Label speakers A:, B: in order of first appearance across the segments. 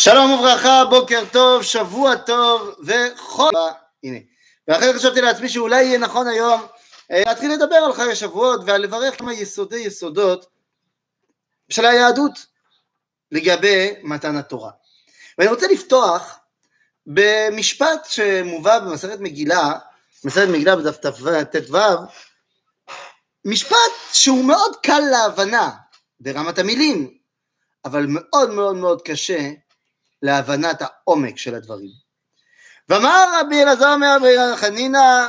A: שלום וברכה, בוקר טוב, שבוע טוב וחול... הנה. ואחרי חשבתי לעצמי שאולי יהיה נכון היום אה, להתחיל לדבר על חג השבועות ועל לברך כמה יסודי יסודות של היהדות לגבי מתן התורה. ואני רוצה לפתוח במשפט שמובא במסכת מגילה, מסכת מגילה בדף ט"ו, משפט שהוא מאוד קל להבנה ברמת המילים, אבל מאוד מאוד מאוד קשה להבנת העומק של הדברים. ואמר רבי אלעזר רבי חנינא,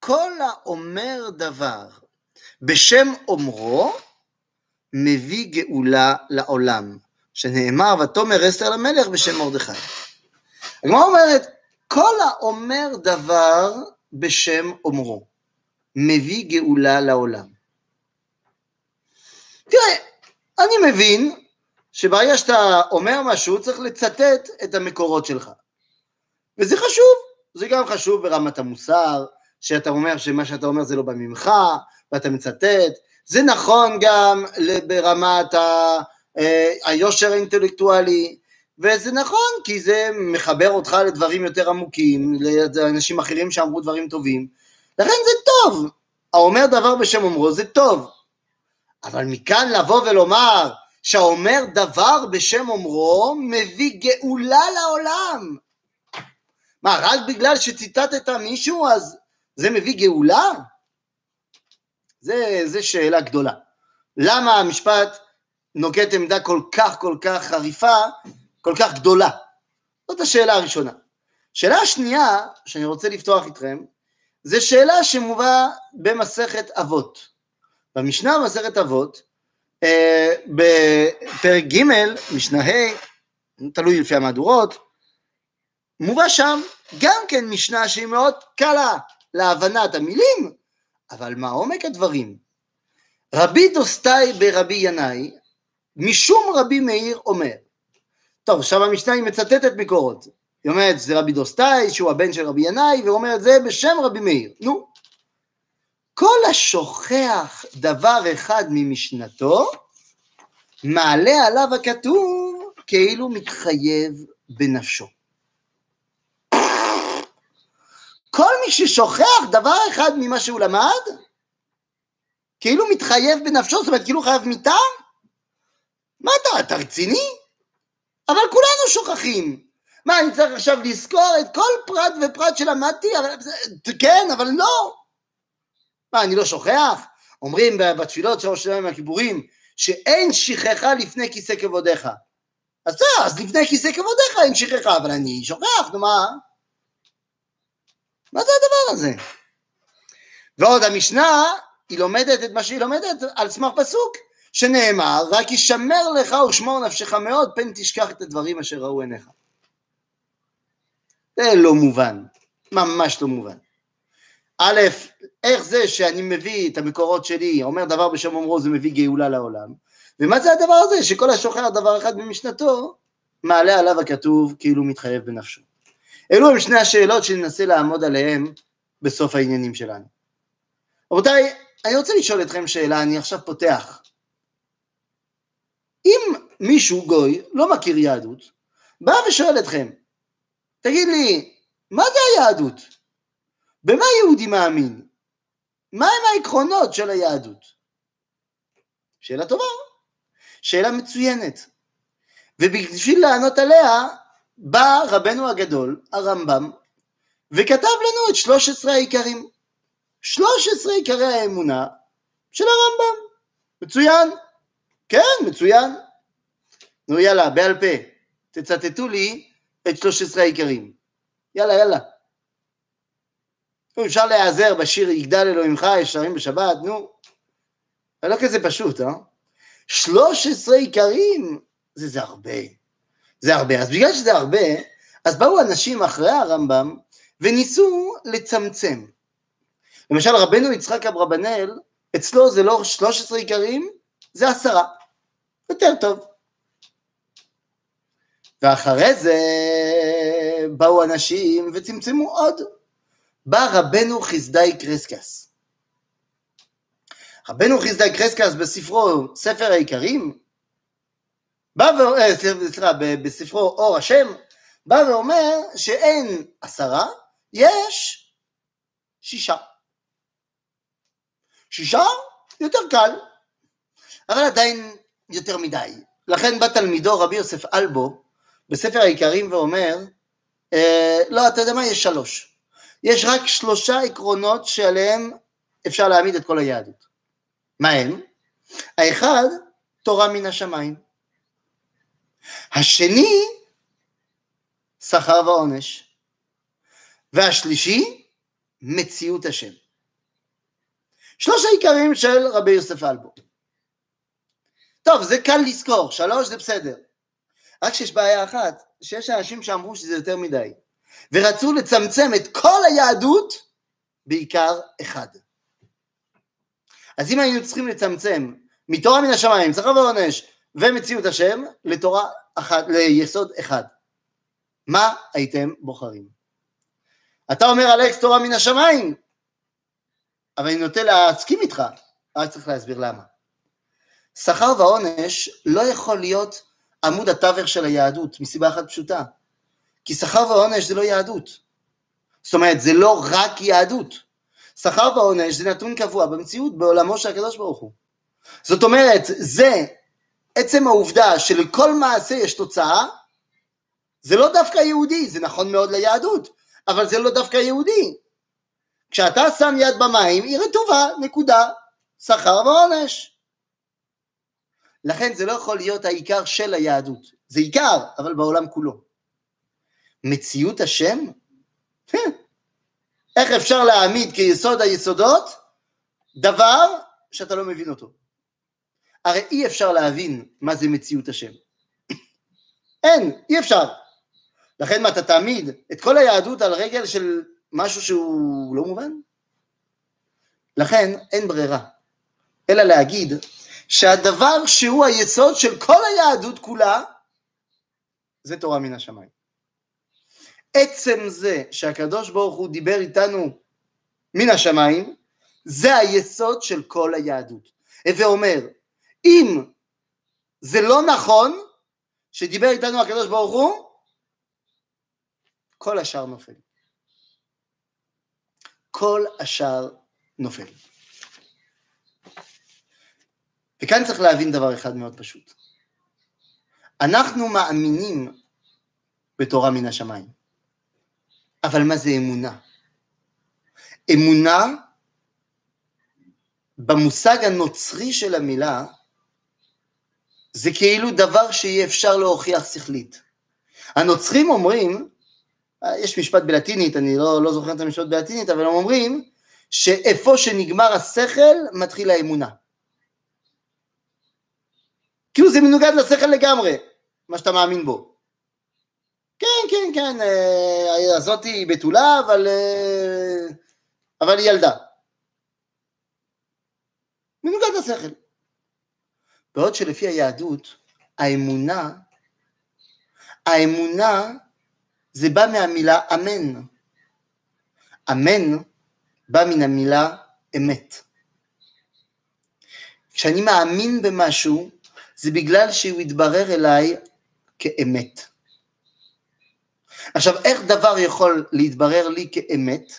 A: כל האומר דבר בשם אומרו, מביא גאולה לעולם, שנאמר ותאמר אסתר למלך בשם מרדכי. הגמרא אומרת, כל האומר דבר בשם אומרו, מביא גאולה לעולם. תראה, אני מבין שברגע שאתה אומר משהו צריך לצטט את המקורות שלך. וזה חשוב, זה גם חשוב ברמת המוסר, שאתה אומר שמה שאתה אומר זה לא בא ממך, ואתה מצטט, זה נכון גם ברמת ה... אה, היושר האינטלקטואלי, וזה נכון כי זה מחבר אותך לדברים יותר עמוקים, לאנשים אחרים שאמרו דברים טובים, לכן זה טוב, האומר דבר בשם אומרו זה טוב, אבל מכאן לבוא ולומר שהאומר דבר בשם אומרו מביא גאולה לעולם. מה, רק בגלל שציטטת מישהו אז זה מביא גאולה? זה, זה שאלה גדולה. למה המשפט נוקט עמדה כל כך כל כך חריפה, כל כך גדולה? זאת השאלה הראשונה. שאלה השנייה שאני רוצה לפתוח איתכם, זה שאלה שמובא במסכת אבות. במשנה במסכת אבות, בפרק ג', משנה ה', תלוי לפי המהדורות, מובא שם גם כן משנה שהיא מאוד קלה להבנת המילים, אבל מה עומק הדברים? רבי דוסטאי ברבי ינאי, משום רבי מאיר אומר, טוב, עכשיו המשנה היא מצטטת מקורות, היא אומרת זה רבי דוסטאי שהוא הבן של רבי ינאי, והוא אומר את זה בשם רבי מאיר, נו, כל השוכח דבר אחד ממשנתו, מעלה עליו הכתוב כאילו מתחייב בנפשו. כל מי ששוכח דבר אחד ממה שהוא למד, כאילו מתחייב בנפשו, זאת אומרת כאילו חייב מיתה? מה אתה, אתה רציני? אבל כולנו שוכחים. מה, אני צריך עכשיו לזכור את כל פרט ופרט שלמדתי? אבל, כן, אבל לא. מה, אני לא שוכח? אומרים בתפילות של ראש השנה הכיבורים, שאין שכחה לפני כיסא כבודיך. אז בסדר, אז לפני כיסא כבודיך אין שכחה, אבל אני שוכח, נו מה? מה זה הדבר הזה? ועוד המשנה, היא לומדת את מה שהיא לומדת על סמך פסוק, שנאמר, רק ישמר לך ושמור נפשך מאוד, פן תשכח את הדברים אשר ראו עיניך. זה לא מובן, ממש לא מובן. א', איך זה שאני מביא את המקורות שלי, אומר דבר בשם אומרו, זה מביא גאולה לעולם, ומה זה הדבר הזה, שכל השוכר דבר אחד במשנתו, מעלה עליו הכתוב כאילו מתחייב בנפשו. אלו הם שני השאלות שננסה לעמוד עליהן בסוף העניינים שלנו. רבותיי, אני רוצה לשאול אתכם שאלה, אני עכשיו פותח. אם מישהו גוי לא מכיר יהדות, בא ושואל אתכם, תגיד לי, מה זה היהדות? במה יהודי מאמין? מהם העקרונות של היהדות? שאלה טובה, שאלה מצוינת. ובשביל לענות עליה, בא רבנו הגדול, הרמב"ם, וכתב לנו את 13 העיקרים. 13 עיקרי האמונה של הרמב"ם. מצוין. כן, מצוין. נו יאללה, בעל פה, תצטטו לי את 13 העיקרים. יאללה, יאללה. נו, אפשר להיעזר בשיר יגדל אלוהימך, ישרים בשבת, נו. זה לא כזה פשוט, אה? 13 עיקרים, זה, זה הרבה. זה הרבה. אז בגלל שזה הרבה, אז באו אנשים אחרי הרמב"ם וניסו לצמצם. למשל רבנו יצחק אברבנאל, אצלו זה לא 13 עיקרים, זה עשרה. יותר טוב. ואחרי זה באו אנשים וצמצמו עוד. בא רבנו חסדאי קרסקס. רבנו חסדאי קרסקס בספרו ספר העיקרים בא ואומר, אה, סליחה, בספרו אור השם, בא ואומר שאין עשרה, יש שישה. שישה יותר קל, אבל עדיין יותר מדי. לכן בא תלמידו רבי יוסף אלבו בספר העיקרים ואומר, אה, לא, אתה יודע מה, יש שלוש. יש רק שלושה עקרונות שעליהם אפשר להעמיד את כל היהדות. מה הם? האחד, תורה מן השמיים. השני, שכר ועונש. והשלישי, מציאות השם. שלוש העיקרים של רבי יוסף אלבו. טוב, זה קל לזכור, שלוש זה בסדר. רק שיש בעיה אחת, שיש אנשים שאמרו שזה יותר מדי, ורצו לצמצם את כל היהדות בעיקר אחד. אז אם היינו צריכים לצמצם מתורה מן השמיים, שכר ועונש ומציאות השם, לתורה אחת, ליסוד אחד, מה הייתם בוחרים? אתה אומר אלכס תורה מן השמיים, אבל אני נוטה להסכים איתך, רק צריך להסביר למה. שכר ועונש לא יכול להיות עמוד התווך של היהדות, מסיבה אחת פשוטה. כי שכר ועונש זה לא יהדות. זאת אומרת, זה לא רק יהדות. שכר ועונש זה נתון קבוע במציאות, בעולמו של הקדוש ברוך הוא. זאת אומרת, זה עצם העובדה שלכל מעשה יש תוצאה, זה לא דווקא יהודי, זה נכון מאוד ליהדות, אבל זה לא דווקא יהודי. כשאתה שם יד במים, היא רטובה, נקודה, שכר ועונש. לכן זה לא יכול להיות העיקר של היהדות. זה עיקר, אבל בעולם כולו. מציאות השם? איך אפשר להעמיד כיסוד היסודות דבר שאתה לא מבין אותו? הרי אי אפשר להבין מה זה מציאות השם. אין, אי אפשר. לכן מה, אתה תעמיד את כל היהדות על רגל של משהו שהוא לא מובן? לכן אין ברירה, אלא להגיד שהדבר שהוא היסוד של כל היהדות כולה, זה תורה מן השמיים. עצם זה שהקדוש ברוך הוא דיבר איתנו מן השמיים, זה היסוד של כל היהדות. הווה אומר, אם זה לא נכון שדיבר איתנו הקדוש ברוך הוא, כל השאר נופל. כל השאר נופל. וכאן צריך להבין דבר אחד מאוד פשוט. אנחנו מאמינים בתורה מן השמיים, אבל מה זה אמונה? אמונה במושג הנוצרי של המילה זה כאילו דבר שאי אפשר להוכיח שכלית. הנוצרים אומרים, יש משפט בלטינית, אני לא, לא זוכר את המשפט בלטינית, אבל הם אומרים שאיפה שנגמר השכל מתחיל האמונה. כאילו זה מנוגד לשכל לגמרי, מה שאתה מאמין בו. כן, כן, כן, אה, הזאת היא בתולה, אבל, אה, אבל היא ילדה. מנוגד לשכל. בעוד שלפי היהדות, האמונה, האמונה זה בא מהמילה אמן. אמן בא מן המילה אמת. כשאני מאמין במשהו, זה בגלל שהוא יתברר אליי כאמת. עכשיו, איך דבר יכול להתברר לי כאמת?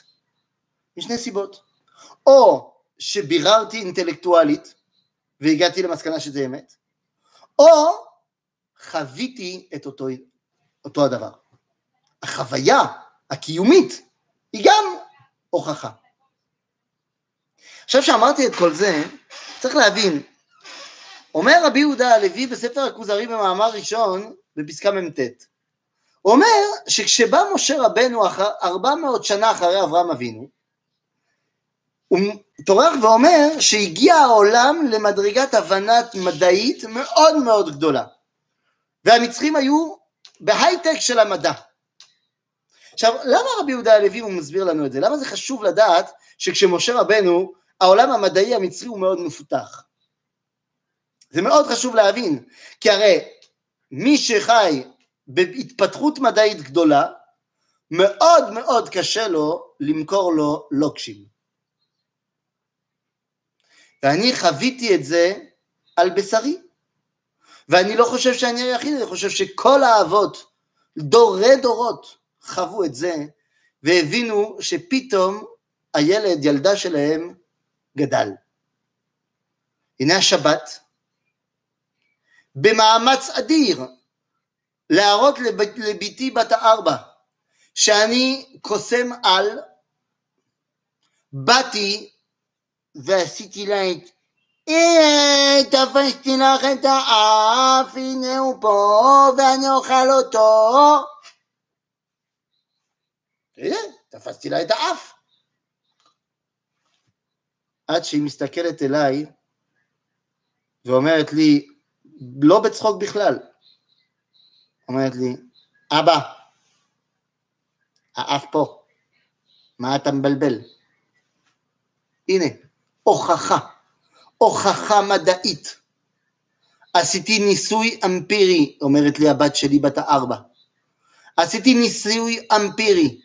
A: משני סיבות. או שביררתי אינטלקטואלית והגעתי למסקנה שזה אמת, או חוויתי את אותו, אותו הדבר. החוויה הקיומית היא גם הוכחה. עכשיו שאמרתי את כל זה, צריך להבין, אומר רבי יהודה הלוי בספר הכוזרי במאמר ראשון, בפסקה מ"ט, אומר שכשבא משה רבנו אחר, 400 שנה אחרי אברהם אבינו, הוא טורח ואומר שהגיע העולם למדרגת הבנת מדעית מאוד מאוד גדולה, והמצרים היו בהייטק של המדע. עכשיו, למה רבי יהודה הלוי הוא מסביר לנו את זה? למה זה חשוב לדעת שכשמשה רבנו, העולם המדעי המצרי הוא מאוד מפותח? זה מאוד חשוב להבין, כי הרי מי שחי בהתפתחות מדעית גדולה, מאוד מאוד קשה לו למכור לו לוקשים. ואני חוויתי את זה על בשרי. ואני לא חושב שאני היחיד, אני חושב שכל האבות, דורי דורות, חוו את זה, והבינו שפתאום הילד, ילדה שלהם, גדל. הנה השבת, במאמץ אדיר להראות לב, לביתי בת הארבע שאני קוסם על, באתי ועשיתי לה את הנה, תפסתי לך את האף, הנה הוא פה, ואני אוכל אותו. הנה, תפסתי לה את האף. עד שהיא מסתכלת אליי ואומרת לי, לא בצחוק בכלל, אומרת לי, אבא, האף פה, מה אתה מבלבל? הנה, הוכחה, הוכחה מדעית. עשיתי ניסוי אמפירי, אומרת לי הבת שלי בת הארבע. עשיתי ניסוי אמפירי.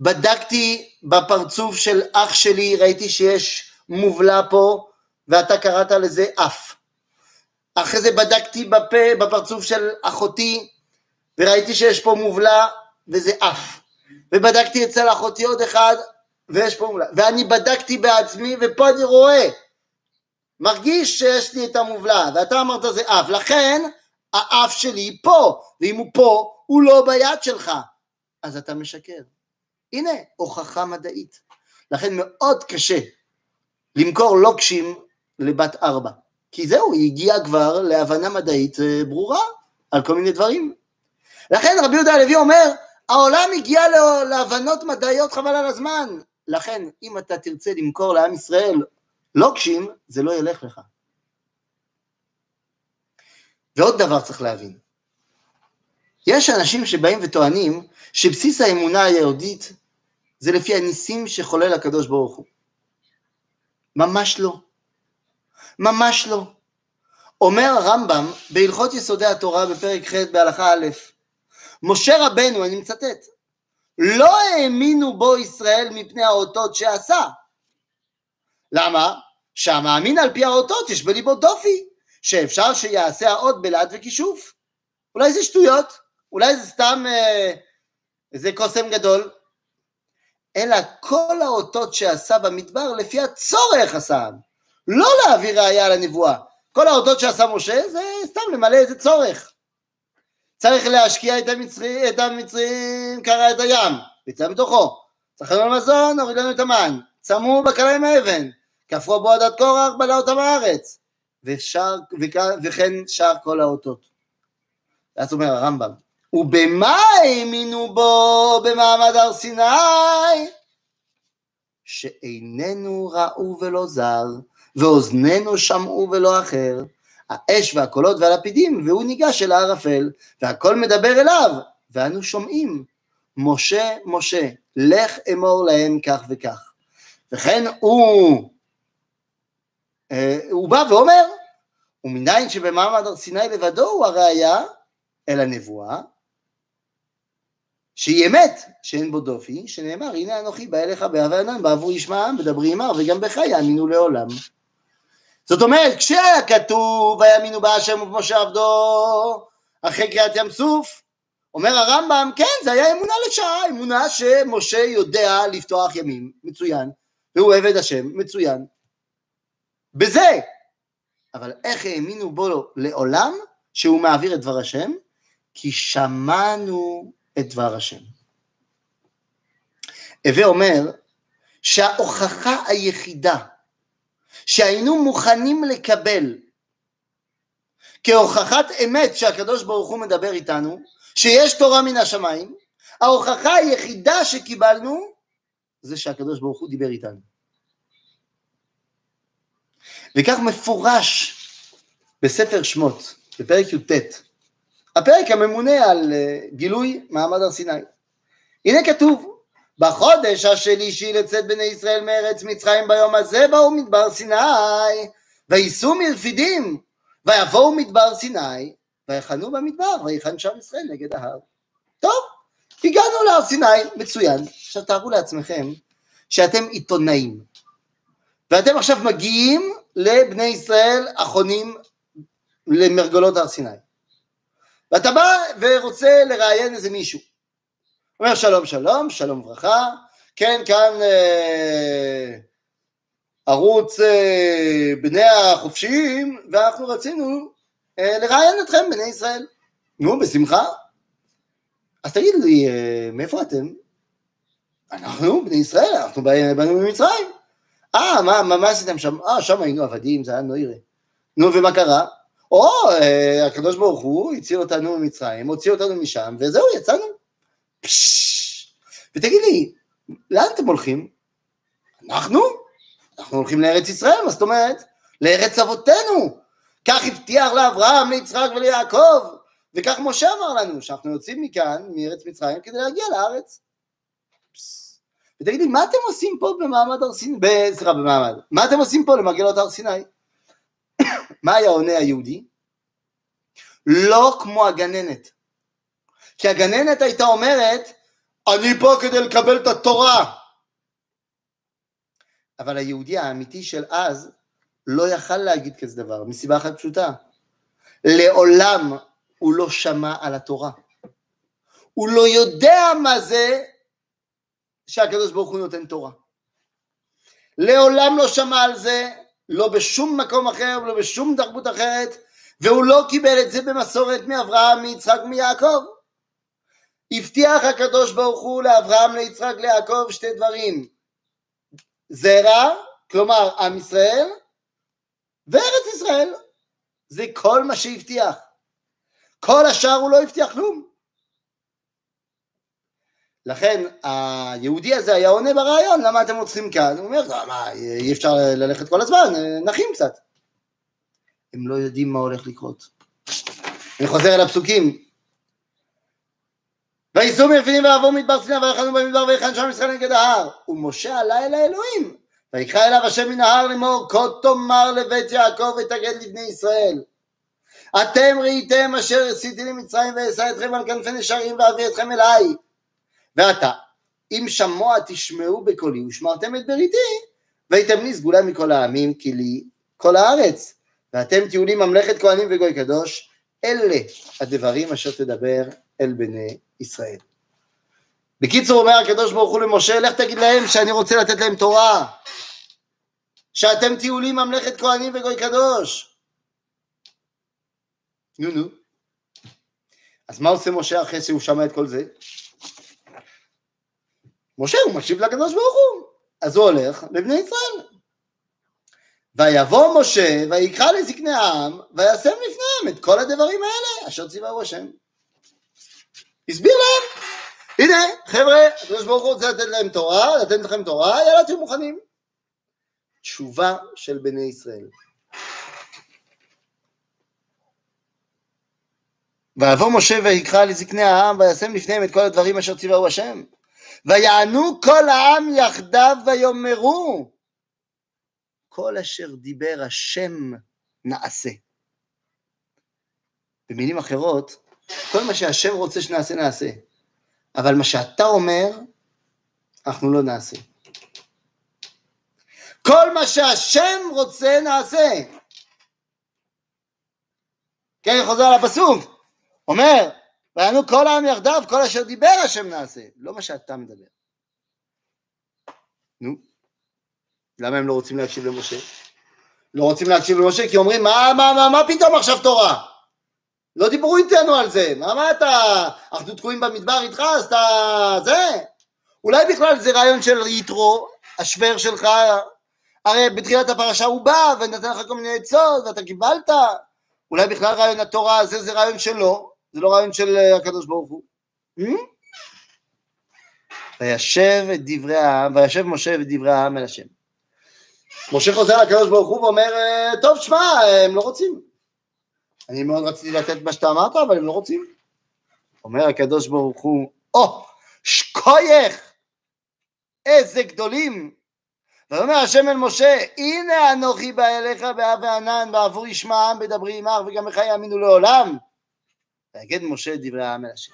A: בדקתי בפרצוף של אח שלי, ראיתי שיש מובלע פה, ואתה קראת לזה אף. אחרי זה בדקתי בפה, בפרצוף של אחותי, וראיתי שיש פה מובלע, וזה אף. ובדקתי אצל אחותי עוד אחד, ויש פה מובלע. ואני בדקתי בעצמי, ופה אני רואה, מרגיש שיש לי את המובלע, ואתה אמרת זה אף. לכן, האף שלי פה, ואם הוא פה, הוא לא ביד שלך. אז אתה משקר. הנה, הוכחה מדעית. לכן מאוד קשה למכור לוקשים לבת ארבע. כי זהו, היא הגיעה כבר להבנה מדעית אה, ברורה על כל מיני דברים. לכן רבי יהודה הלוי אומר, העולם הגיע להבנות מדעיות חבל על הזמן. לכן, אם אתה תרצה למכור לעם ישראל לוקשים, זה לא ילך לך. ועוד דבר צריך להבין, יש אנשים שבאים וטוענים שבסיס האמונה היהודית זה לפי הניסים שחולל הקדוש ברוך הוא. ממש לא. ממש לא. אומר הרמב"ם בהלכות יסודי התורה בפרק ח' בהלכה א', משה רבנו, אני מצטט, לא האמינו בו ישראל מפני האותות שעשה. למה? שהמאמין על פי האותות יש בליבו דופי, שאפשר שיעשה האות בלעד וכישוף. אולי זה שטויות, אולי זה סתם אה, איזה קוסם גדול, אלא כל האותות שעשה במדבר לפי הצורך עשה. לא להביא ראייה לנבואה. כל האותות שעשה משה זה סתם למלא איזה צורך. צריך להשקיע את המצרים, את המצרים קרע את הים, ויצא מתוכו. צריך לנו מזון, הוריד לנו את המן. צמו בקרה עם האבן, כפרו בו עדת קורח, בלע אותם הארץ. ושר, וכן שאר כל האותות. אז אומר הרמב"ם, ובמה האמינו בו במעמד הר סיני? שאיננו ראו ולא זר, ואוזנינו שמעו ולא אחר, האש והקולות והלפידים, והוא ניגש אל הערפל, והכל מדבר אליו, ואנו שומעים, משה, משה, לך אמור להם כך וכך. וכן הוא, אה, הוא בא ואומר, ומניין שבמעמד הר סיני לבדו הוא הראייה אל הנבואה, שהיא אמת, שאין בו דופי, שנאמר, הנה אנוכי בא אליך באהבה ענן, בעבור ישמעם, בדברי עמר, וגם בך יאמינו לעולם. זאת אומרת, כשהיה כתוב, ויאמינו בהשם ובמשה עבדו, אחרי קריאת ים סוף, אומר הרמב"ם, כן, זה היה אמונה לשעה, אמונה שמשה יודע לפתוח ימים, מצוין, והוא עבד השם, מצוין. בזה, אבל איך האמינו בו לעולם, שהוא מעביר את דבר השם? כי שמענו את דבר השם. הווה אומר שההוכחה היחידה שהיינו מוכנים לקבל כהוכחת אמת שהקדוש ברוך הוא מדבר איתנו, שיש תורה מן השמיים, ההוכחה היחידה שקיבלנו זה שהקדוש ברוך הוא דיבר איתנו. וכך מפורש בספר שמות, בפרק י"ט, הפרק הממונה על אה, גילוי מעמד הר סיני. הנה כתוב, בחודש השלישי לצאת בני ישראל מארץ מצרים ביום הזה באו מדבר סיני וייסעו מרפידים ויבואו מדבר סיני ויחנו במדבר ויחן שם ישראל נגד ההר. טוב, הגענו להר סיני, מצוין. עכשיו תארו לעצמכם שאתם עיתונאים ואתם עכשיו מגיעים לבני ישראל החונים למרגלות הר סיני. ואתה בא ורוצה לראיין איזה מישהו. אומר שלום שלום, שלום וברכה, כן כאן אה, ערוץ אה, בני החופשיים ואנחנו רצינו אה, לראיין אתכם בני ישראל. נו בשמחה. אז תגיד לי אה, מאיפה אתם? אנחנו בני ישראל, אנחנו באנו ממצרים. אה, מה, מה, מה עשיתם שם? אה, שם היינו עבדים, זה היה נוירה. נו, ומה קרה? או, אה, הקדוש ברוך הוא הציל אותנו ממצרים, הוציא אותנו משם, וזהו, יצאנו. ותגיד לי, לאן אתם הולכים? אנחנו? אנחנו הולכים לארץ ישראל, מה זאת אומרת? לארץ אבותינו. כך הבטיח לאברהם, ליצחק וליעקב, וכך משה אמר לנו, שאנחנו יוצאים מכאן, מארץ מצרים, כדי להגיע לארץ. ותגיד לי, מה אתם עושים פה במעמד הר סיני, סליחה, במעמד, מה אתם עושים פה למרגלות הר סיני? מה היה עונה היהודי? לא כמו הגננת. כי הגננת הייתה אומרת, אני פה כדי לקבל את התורה. אבל היהודי האמיתי של אז לא יכל להגיד כזה דבר, מסיבה אחת פשוטה. לעולם הוא לא שמע על התורה. הוא לא יודע מה זה שהקדוש ברוך הוא נותן תורה. לעולם לא שמע על זה, לא בשום מקום אחר ולא בשום תרבות אחרת, והוא לא קיבל את זה במסורת מאברהם, מיצחק ומיעקב. הבטיח הקדוש ברוך הוא לאברהם, ליצחק, ליעקב שתי דברים, זרע, כלומר עם ישראל, וארץ ישראל. זה כל מה שהבטיח. כל השאר הוא לא הבטיח כלום. לכן היהודי הזה היה עונה ברעיון, למה אתם רוצים כאן? הוא אומר, מה, אי אפשר ללכת כל הזמן, נחים קצת. הם לא יודעים מה הולך לקרות. אני חוזר אל הפסוקים. וייסעו מרפינים ועברו מדבר סיני ויחנו במדבר ויחן שם ישראל נגד ההר. ומשה עלה אל האלוהים. ויקרא אליו השם מן ההר לאמור כה תאמר לבית יעקב ותגד לבני ישראל. אתם ראיתם אשר עשיתי למצרים ואשא אתכם על כנפי נשרים ואביא אתכם אליי. ועתה, אם שמוע תשמעו בקולי ושמרתם את בריתי, והייתם לי סגולה מכל העמים, כי לי כל הארץ, ואתם תהיו לי ממלכת כהנים וגוי קדוש, אלה הדברים אשר תדבר אל בני ישראל. בקיצור אומר הקדוש ברוך הוא למשה, לך תגיד להם שאני רוצה לתת להם תורה, שאתם תהיו לי ממלכת כהנים וגוי קדוש. נו נו. אז מה עושה משה אחרי שהוא שמע את כל זה? משה הוא מקשיב לקדוש ברוך הוא, אז הוא הולך לבני ישראל. ויבוא משה ויקרא לזקני העם וישם לפניהם את כל הדברים האלה אשר ציווהו השם. הסביר להם, הנה חבר'ה, הקדוש ברוך הוא רוצה לתת להם תורה, לתת לכם תורה, יאללה תהיו מוכנים. תשובה של בני ישראל. ויבוא משה ויקרא לזקני העם וישם לפניהם את כל הדברים אשר ציווהו השם. ויענו כל העם יחדיו ויאמרו כל אשר דיבר השם נעשה. במילים אחרות, כל מה שהשם רוצה שנעשה נעשה, אבל מה שאתה אומר, אנחנו לא נעשה. כל מה שהשם רוצה נעשה. כן, חוזר על הפסוק, אומר, ויענו כל העם יחדיו, כל אשר דיבר השם נעשה, לא מה שאתה מדבר. נו, למה הם לא רוצים להקשיב למשה? לא רוצים להקשיב למשה כי אומרים, מה, מה, מה, מה פתאום עכשיו תורה? לא דיברו איתנו על זה, מה, מה אתה, אנחנו תקועים במדבר איתך, אז אתה, זה? אולי בכלל זה רעיון של יתרו, השוור שלך, הרי בתחילת הפרשה הוא בא ונתן לך כל מיני עצות ואתה קיבלת, אולי בכלל רעיון התורה הזה זה רעיון שלו, זה לא רעיון של אה, הקדוש ברוך הוא. Hmm? וישב את דברי העם, וישב משה את דברי העם אל השם. משה חוזר לקדוש ברוך הוא ואומר, אה, טוב, שמע, הם לא רוצים. אני מאוד רציתי לתת מה שאתה אמרת, אבל הם לא רוצים. אומר הקדוש ברוך הוא, או, oh, שקוייך, איזה גדולים. ואומר השם אל משה, הנה אנוכי בא אליך באב וענן, בעבור ישמעם בדברי עמך, וגם לך יאמינו לעולם. ויגד משה את דברי העם אל השם.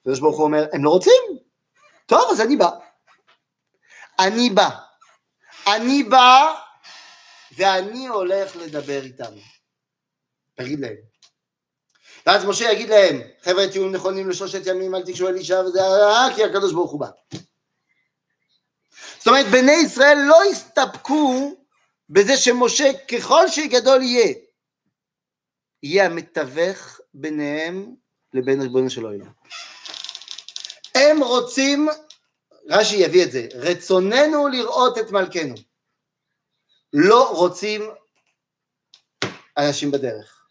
A: הקדוש ברוך הוא אומר, הם לא רוצים? טוב, אז אני בא. אני בא. אני בא ואני הולך לדבר איתם. תגיד להם. ואז משה יגיד להם, חבר'ה תהיו נכונים לשלושת ימים, אל תקשו אל אישה וזה, אה, כי הקדוש ברוך הוא בא. זאת אומרת, בני ישראל לא הסתפקו בזה שמשה, ככל שגדול יהיה, יהיה המתווך ביניהם לבין ריבונו של עולם. הם רוצים, רש"י יביא את זה, רצוננו לראות את מלכנו. לא רוצים אנשים בדרך.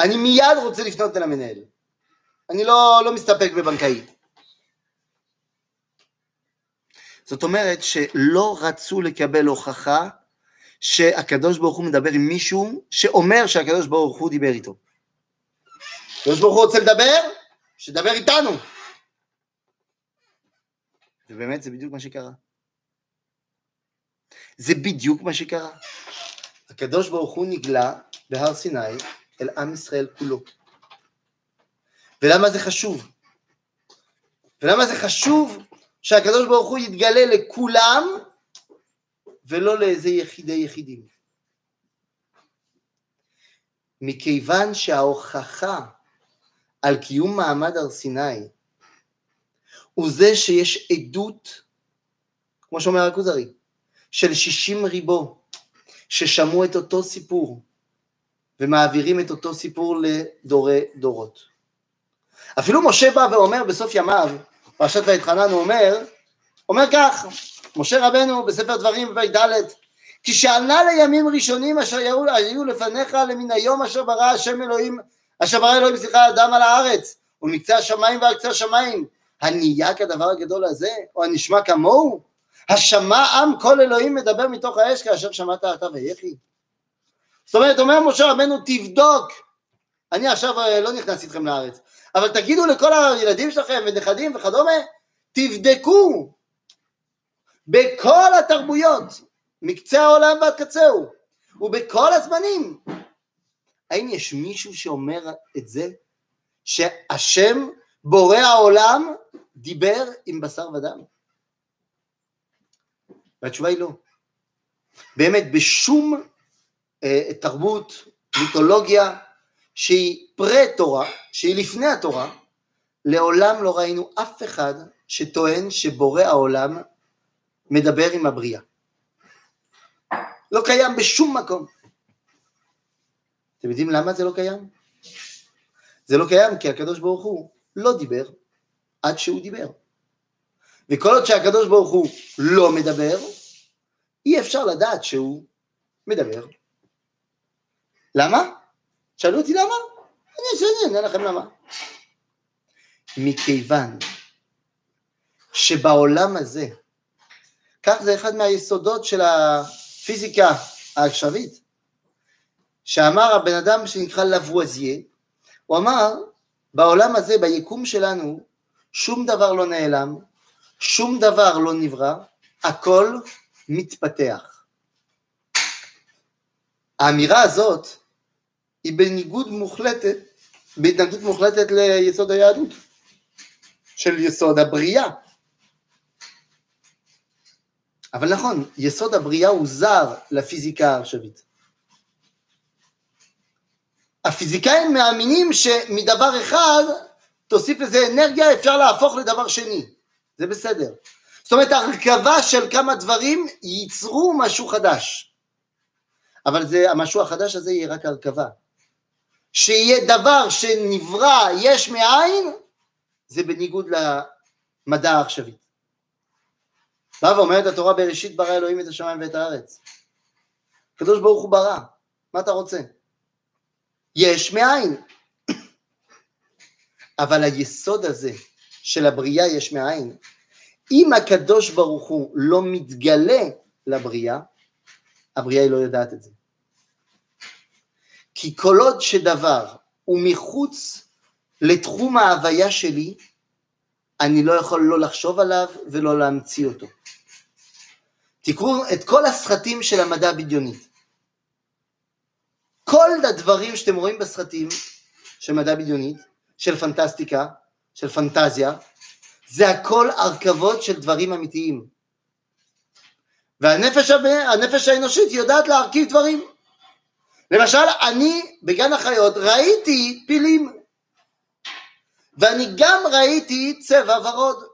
A: אני מיד רוצה לפנות אל המנהל. אני לא, לא מסתפק בבנקאי. זאת אומרת שלא רצו לקבל הוכחה שהקדוש ברוך הוא מדבר עם מישהו שאומר שהקדוש ברוך הוא דיבר איתו. הקדוש ברוך הוא רוצה לדבר, שידבר איתנו. ובאמת זה בדיוק מה שקרה. זה בדיוק מה שקרה. הקדוש ברוך הוא נגלה בהר סיני אל עם ישראל כולו. ולמה זה חשוב? ולמה זה חשוב שהקדוש ברוך הוא יתגלה לכולם ולא לאיזה יחידי יחידים? מכיוון שההוכחה על קיום מעמד הר סיני הוא זה שיש עדות, כמו שאומר הכוזרי, של שישים ריבו ששמעו את אותו סיפור ומעבירים את אותו סיפור לדורי דורות. אפילו משה בא ואומר בסוף ימיו, פרשת ויתחנן הוא אומר, אומר כך, משה רבנו בספר דברים בפרק ד' שענה לימים ראשונים אשר היו, היו לפניך למן היום אשר ברא השם אלוהים, אשר ברא אלוהים סליחה אדם על הארץ ומקצה השמיים ועל קצה השמיים. הנהיה כדבר הגדול הזה? או הנשמע כמוהו השמע עם כל אלוהים מדבר מתוך האש כאשר שמעת אתה ויחי. זאת אומרת אומר משה רבנו תבדוק. אני עכשיו אה, לא נכנס איתכם לארץ אבל תגידו לכל הילדים שלכם ונכדים וכדומה תבדקו. בכל התרבויות מקצה העולם ועד קצהו ובכל הזמנים. האם יש מישהו שאומר את זה? שהשם בורא העולם דיבר עם בשר ודם? והתשובה היא לא. באמת, בשום אה, תרבות, מיתולוגיה, שהיא פרה-תורה, שהיא לפני התורה, לעולם לא ראינו אף אחד שטוען שבורא העולם מדבר עם הבריאה. לא קיים בשום מקום. אתם יודעים למה זה לא קיים? זה לא קיים כי הקדוש ברוך הוא לא דיבר עד שהוא דיבר. וכל עוד שהקדוש ברוך הוא לא מדבר, אי אפשר לדעת שהוא מדבר. למה? שאלו אותי למה? אני אענה לכם למה. מכיוון שבעולם הזה, כך זה אחד מהיסודות של הפיזיקה העכשווית, שאמר הבן אדם שנקרא לבואזיה, הוא אמר, בעולם הזה, ביקום שלנו, שום דבר לא נעלם, שום דבר לא נברא, הכל מתפתח. האמירה הזאת היא בניגוד מוחלטת, בהתנגדות מוחלטת ליסוד היהדות, של יסוד הבריאה. אבל נכון, יסוד הבריאה הוא זר לפיזיקה העכשווית. הפיזיקאים מאמינים שמדבר אחד, תוסיף לזה אנרגיה, אפשר להפוך לדבר שני. זה בסדר. זאת אומרת, הרכבה של כמה דברים ייצרו משהו חדש. אבל זה, המשהו החדש הזה יהיה רק הרכבה. שיהיה דבר שנברא יש מאין, זה בניגוד למדע העכשווי. באה ואומרת התורה בראשית ברא אלוהים את השמיים ואת הארץ. הקדוש ברוך הוא ברא, מה אתה רוצה? יש מאין. אבל היסוד הזה של הבריאה יש מאין, אם הקדוש ברוך הוא לא מתגלה לבריאה, הבריאה היא לא יודעת את זה. כי כל עוד שדבר הוא מחוץ לתחום ההוויה שלי, אני לא יכול לא לחשוב עליו ולא להמציא אותו. תקראו את כל הסרטים של המדע הבדיונית. כל הדברים שאתם רואים בסרטים של מדע בדיונית, של פנטסטיקה, של פנטזיה, זה הכל הרכבות של דברים אמיתיים. והנפש הנפש האנושית יודעת להרכיב דברים. למשל, אני בגן החיות ראיתי פילים, ואני גם ראיתי צבע ורוד.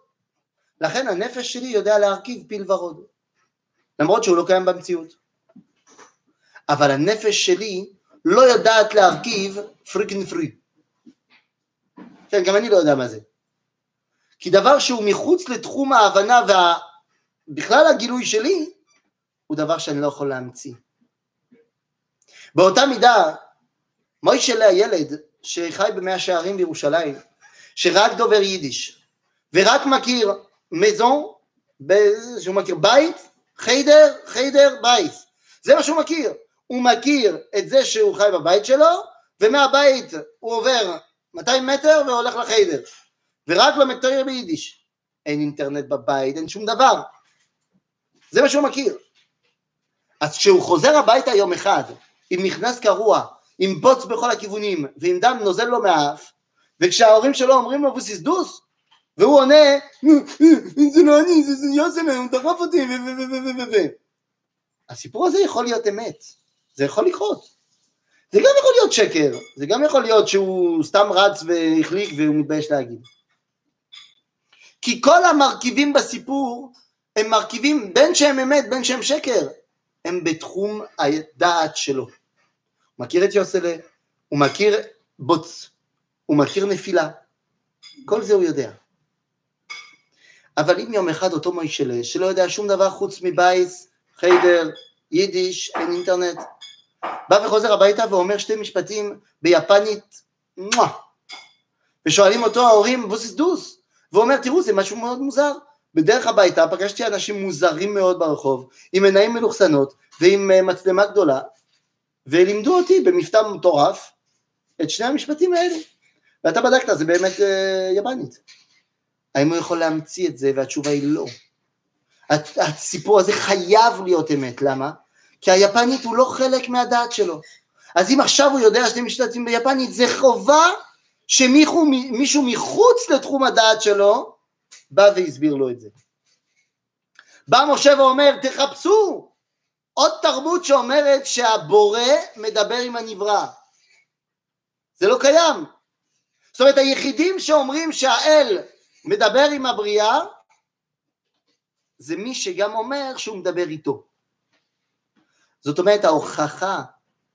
A: לכן הנפש שלי יודע להרכיב פיל ורוד, למרות שהוא לא קיים במציאות. אבל הנפש שלי לא יודעת להרכיב פריקן פרי. כן, גם אני לא יודע מה זה. כי דבר שהוא מחוץ לתחום ההבנה ובכלל הגילוי שלי, הוא דבר שאני לא יכול להמציא. באותה מידה, מוישלה הילד שחי במאה שערים בירושלים, שרק דובר יידיש, ורק מכיר מזון, שהוא מכיר בית, חיידר, חיידר, בית. זה מה שהוא מכיר. הוא מכיר את זה שהוא חי בבית שלו, ומהבית הוא עובר 200 מטר והולך לחיידר. ורק למטר ביידיש. אין אינטרנט בבית, אין שום דבר. זה מה שהוא מכיר. אז כשהוא חוזר הביתה יום אחד, עם מכנס קרוע, עם בוץ בכל הכיוונים, ועם דם נוזל לו מהאף, וכשההורים שלו אומרים לו דוס, והוא עונה, זה לא אני, זה יוסם, הוא דחף אותי. ו... הסיפור הזה יכול להיות אמת, זה יכול לקרות. זה גם יכול להיות שקר, זה גם יכול להיות שהוא סתם רץ והחליק והוא מתבייש להגיד. כי כל המרכיבים בסיפור הם מרכיבים בין שהם אמת בין שהם שקר, הם בתחום הדעת שלו. הוא מכיר את יוסלה, הוא מכיר בוץ, הוא מכיר נפילה, כל זה הוא יודע. אבל אם יום אחד אותו מוישלה, שלא יודע שום דבר חוץ מבייס, חיידר, יידיש, אין אינטרנט, בא וחוזר הביתה ואומר שתי משפטים ביפנית, מואה, ושואלים אותו ההורים, בוסיס דוס, והוא אומר, תראו, זה משהו מאוד מוזר. בדרך הביתה פגשתי אנשים מוזרים מאוד ברחוב, עם עיניים מלוכסנות ועם אה, מצלמה גדולה, ולימדו אותי במבטא מטורף את שני המשפטים האלה. ואתה בדקת, זה באמת uh, יפנית. האם הוא יכול להמציא את זה? והתשובה היא לא. הסיפור הזה חייב להיות אמת, למה? כי היפנית הוא לא חלק מהדעת שלו. אז אם עכשיו הוא יודע שאתם משתתפים ביפנית, זה חובה שמישהו מחוץ לתחום הדעת שלו בא והסביר לו את זה. בא משה ואומר, תחפשו עוד תרבות שאומרת שהבורא מדבר עם הנברא. זה לא קיים. זאת אומרת, היחידים שאומרים שהאל מדבר עם הבריאה, זה מי שגם אומר שהוא מדבר איתו. זאת אומרת, ההוכחה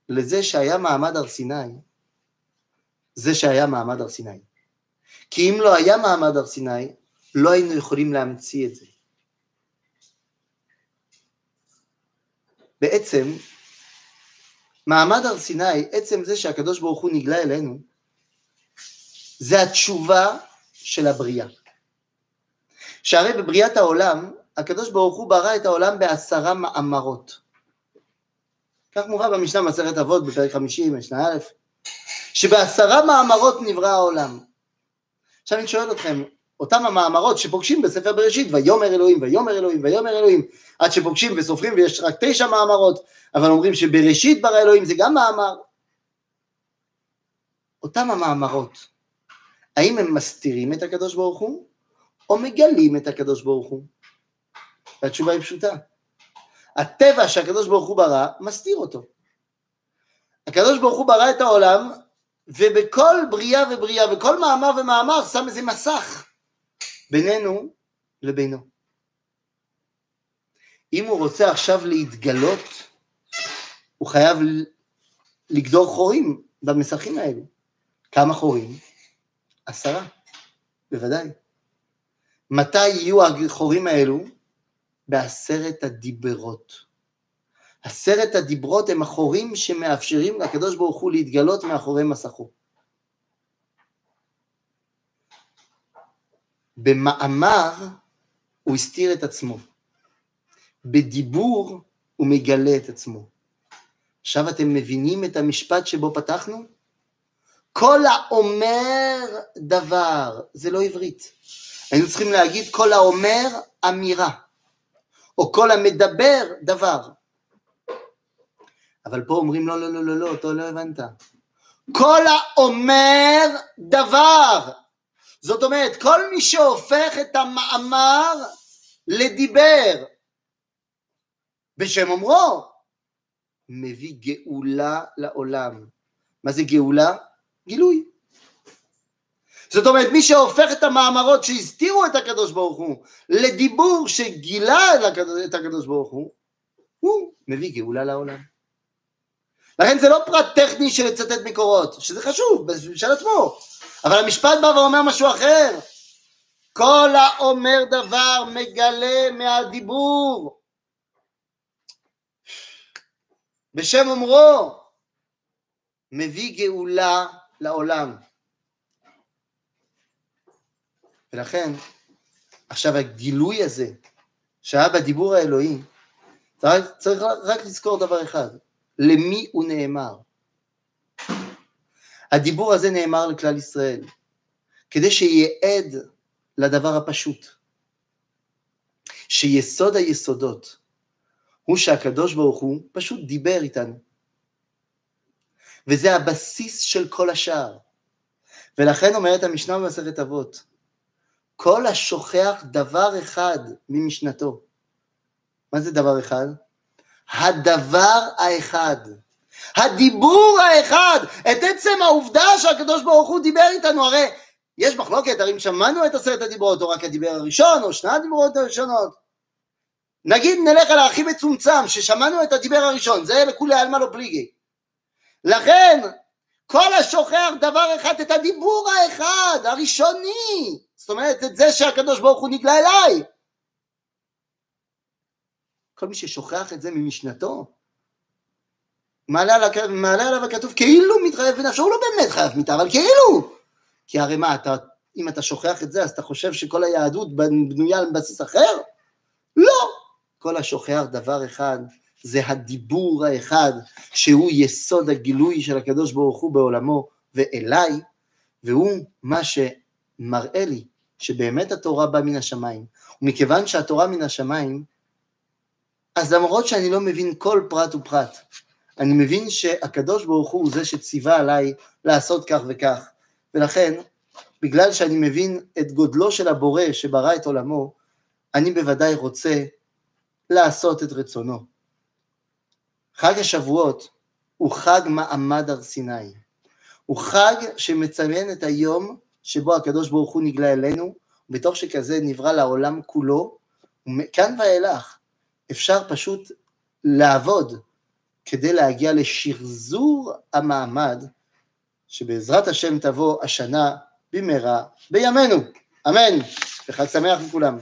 A: לזה שהיה מעמד הר סיני, זה שהיה מעמד הר סיני. כי אם לא היה מעמד הר סיני, לא היינו יכולים להמציא את זה. בעצם, מעמד הר סיני, עצם זה שהקדוש ברוך הוא נגלה אלינו, זה התשובה של הבריאה. שהרי בבריאת העולם, הקדוש ברוך הוא ברא את העולם בעשרה מאמרות. כך מובא במשנה מסכת אבות בפרק 50, משנה א', שבעשרה מאמרות נברא העולם. עכשיו אני שואל אתכם, אותם המאמרות שפוגשים בספר בראשית, ויאמר אלוהים, ויאמר אלוהים, ויאמר אלוהים, עד שפוגשים וסופרים ויש רק תשע מאמרות, אבל אומרים שבראשית ברא אלוהים זה גם מאמר. אותם המאמרות, האם הם מסתירים את הקדוש ברוך הוא, או מגלים את הקדוש ברוך הוא? והתשובה היא פשוטה. הטבע שהקדוש ברוך הוא ברא, מסתיר אותו. הקדוש ברוך הוא ברא את העולם, ובכל בריאה ובריאה, וכל מאמר ומאמר שם איזה מסך בינינו לבינו. אם הוא רוצה עכשיו להתגלות, הוא חייב לגדור חורים במסכים האלו. כמה חורים? עשרה, בוודאי. מתי יהיו החורים האלו? בעשרת הדיברות. עשרת הדיברות הם החורים שמאפשרים לקדוש ברוך הוא להתגלות מאחורי מסכו. במאמר הוא הסתיר את עצמו, בדיבור הוא מגלה את עצמו. עכשיו אתם מבינים את המשפט שבו פתחנו? כל האומר דבר, זה לא עברית. היינו צריכים להגיד כל האומר אמירה, או כל המדבר דבר. אבל פה אומרים לא, לא, לא, לא, לא, אתה לא הבנת. כל האומר דבר. זאת אומרת, כל מי שהופך את המאמר לדיבר, בשם אומרו, מביא גאולה לעולם. מה זה גאולה? גילוי. זאת אומרת, מי שהופך את המאמרות שהסתירו את הקדוש ברוך הוא לדיבור שגילה את הקדוש ברוך הוא, הוא מביא גאולה לעולם. לכן זה לא פרט טכני של לצטט מקורות, שזה חשוב בשביל עצמו, אבל המשפט בא ואומר משהו אחר. כל האומר דבר מגלה מהדיבור. בשם אומרו, מביא גאולה לעולם. ולכן, עכשיו הגילוי הזה, שהיה בדיבור האלוהי, צריך, צריך רק לזכור דבר אחד, למי הוא נאמר. הדיבור הזה נאמר לכלל ישראל, כדי שיהיה עד לדבר הפשוט, שיסוד היסודות הוא שהקדוש ברוך הוא פשוט דיבר איתנו. וזה הבסיס של כל השאר. ולכן אומרת המשנה במסכת אבות, כל השוכח דבר אחד ממשנתו. מה זה דבר אחד? הדבר האחד. הדיבור האחד, את עצם העובדה שהקדוש ברוך הוא דיבר איתנו, הרי יש מחלוקת, הרי אם שמענו את עשרת הדיברות, או רק הדיבר הראשון, או שני הדיברות הראשונות. נגיד נלך על הכי מצומצם, ששמענו את הדיבר הראשון, זה לכולי עלמא לא פליגי. לכן, כל השוכח דבר אחד, את הדיבור האחד, הראשוני, זאת אומרת, את זה שהקדוש ברוך הוא נגלה אליי. כל מי ששוכח את זה ממשנתו, מעלה עליו, מעלה עליו הכתוב כאילו מתחייב בנפשו, הוא לא באמת חייב מיתה, אבל כאילו. כי הרי מה, אתה, אם אתה שוכח את זה, אז אתה חושב שכל היהדות בנויה על בסיס אחר? לא. כל השוכח דבר אחד, זה הדיבור האחד, שהוא יסוד הגילוי של הקדוש ברוך הוא בעולמו ואליי, והוא מה שמראה לי שבאמת התורה באה מן השמיים. ומכיוון שהתורה מן השמיים, אז למרות שאני לא מבין כל פרט ופרט, אני מבין שהקדוש ברוך הוא זה שציווה עליי לעשות כך וכך, ולכן, בגלל שאני מבין את גודלו של הבורא שברא את עולמו, אני בוודאי רוצה לעשות את רצונו. חג השבועות הוא חג מעמד הר סיני. הוא חג שמציין את היום שבו הקדוש ברוך הוא נגלה אלינו, ובתוך שכזה נברא לעולם כולו, ומכאן ואילך אפשר פשוט לעבוד כדי להגיע לשחזור המעמד, שבעזרת השם תבוא השנה במהרה בימינו. אמן. וחג שמח לכולם.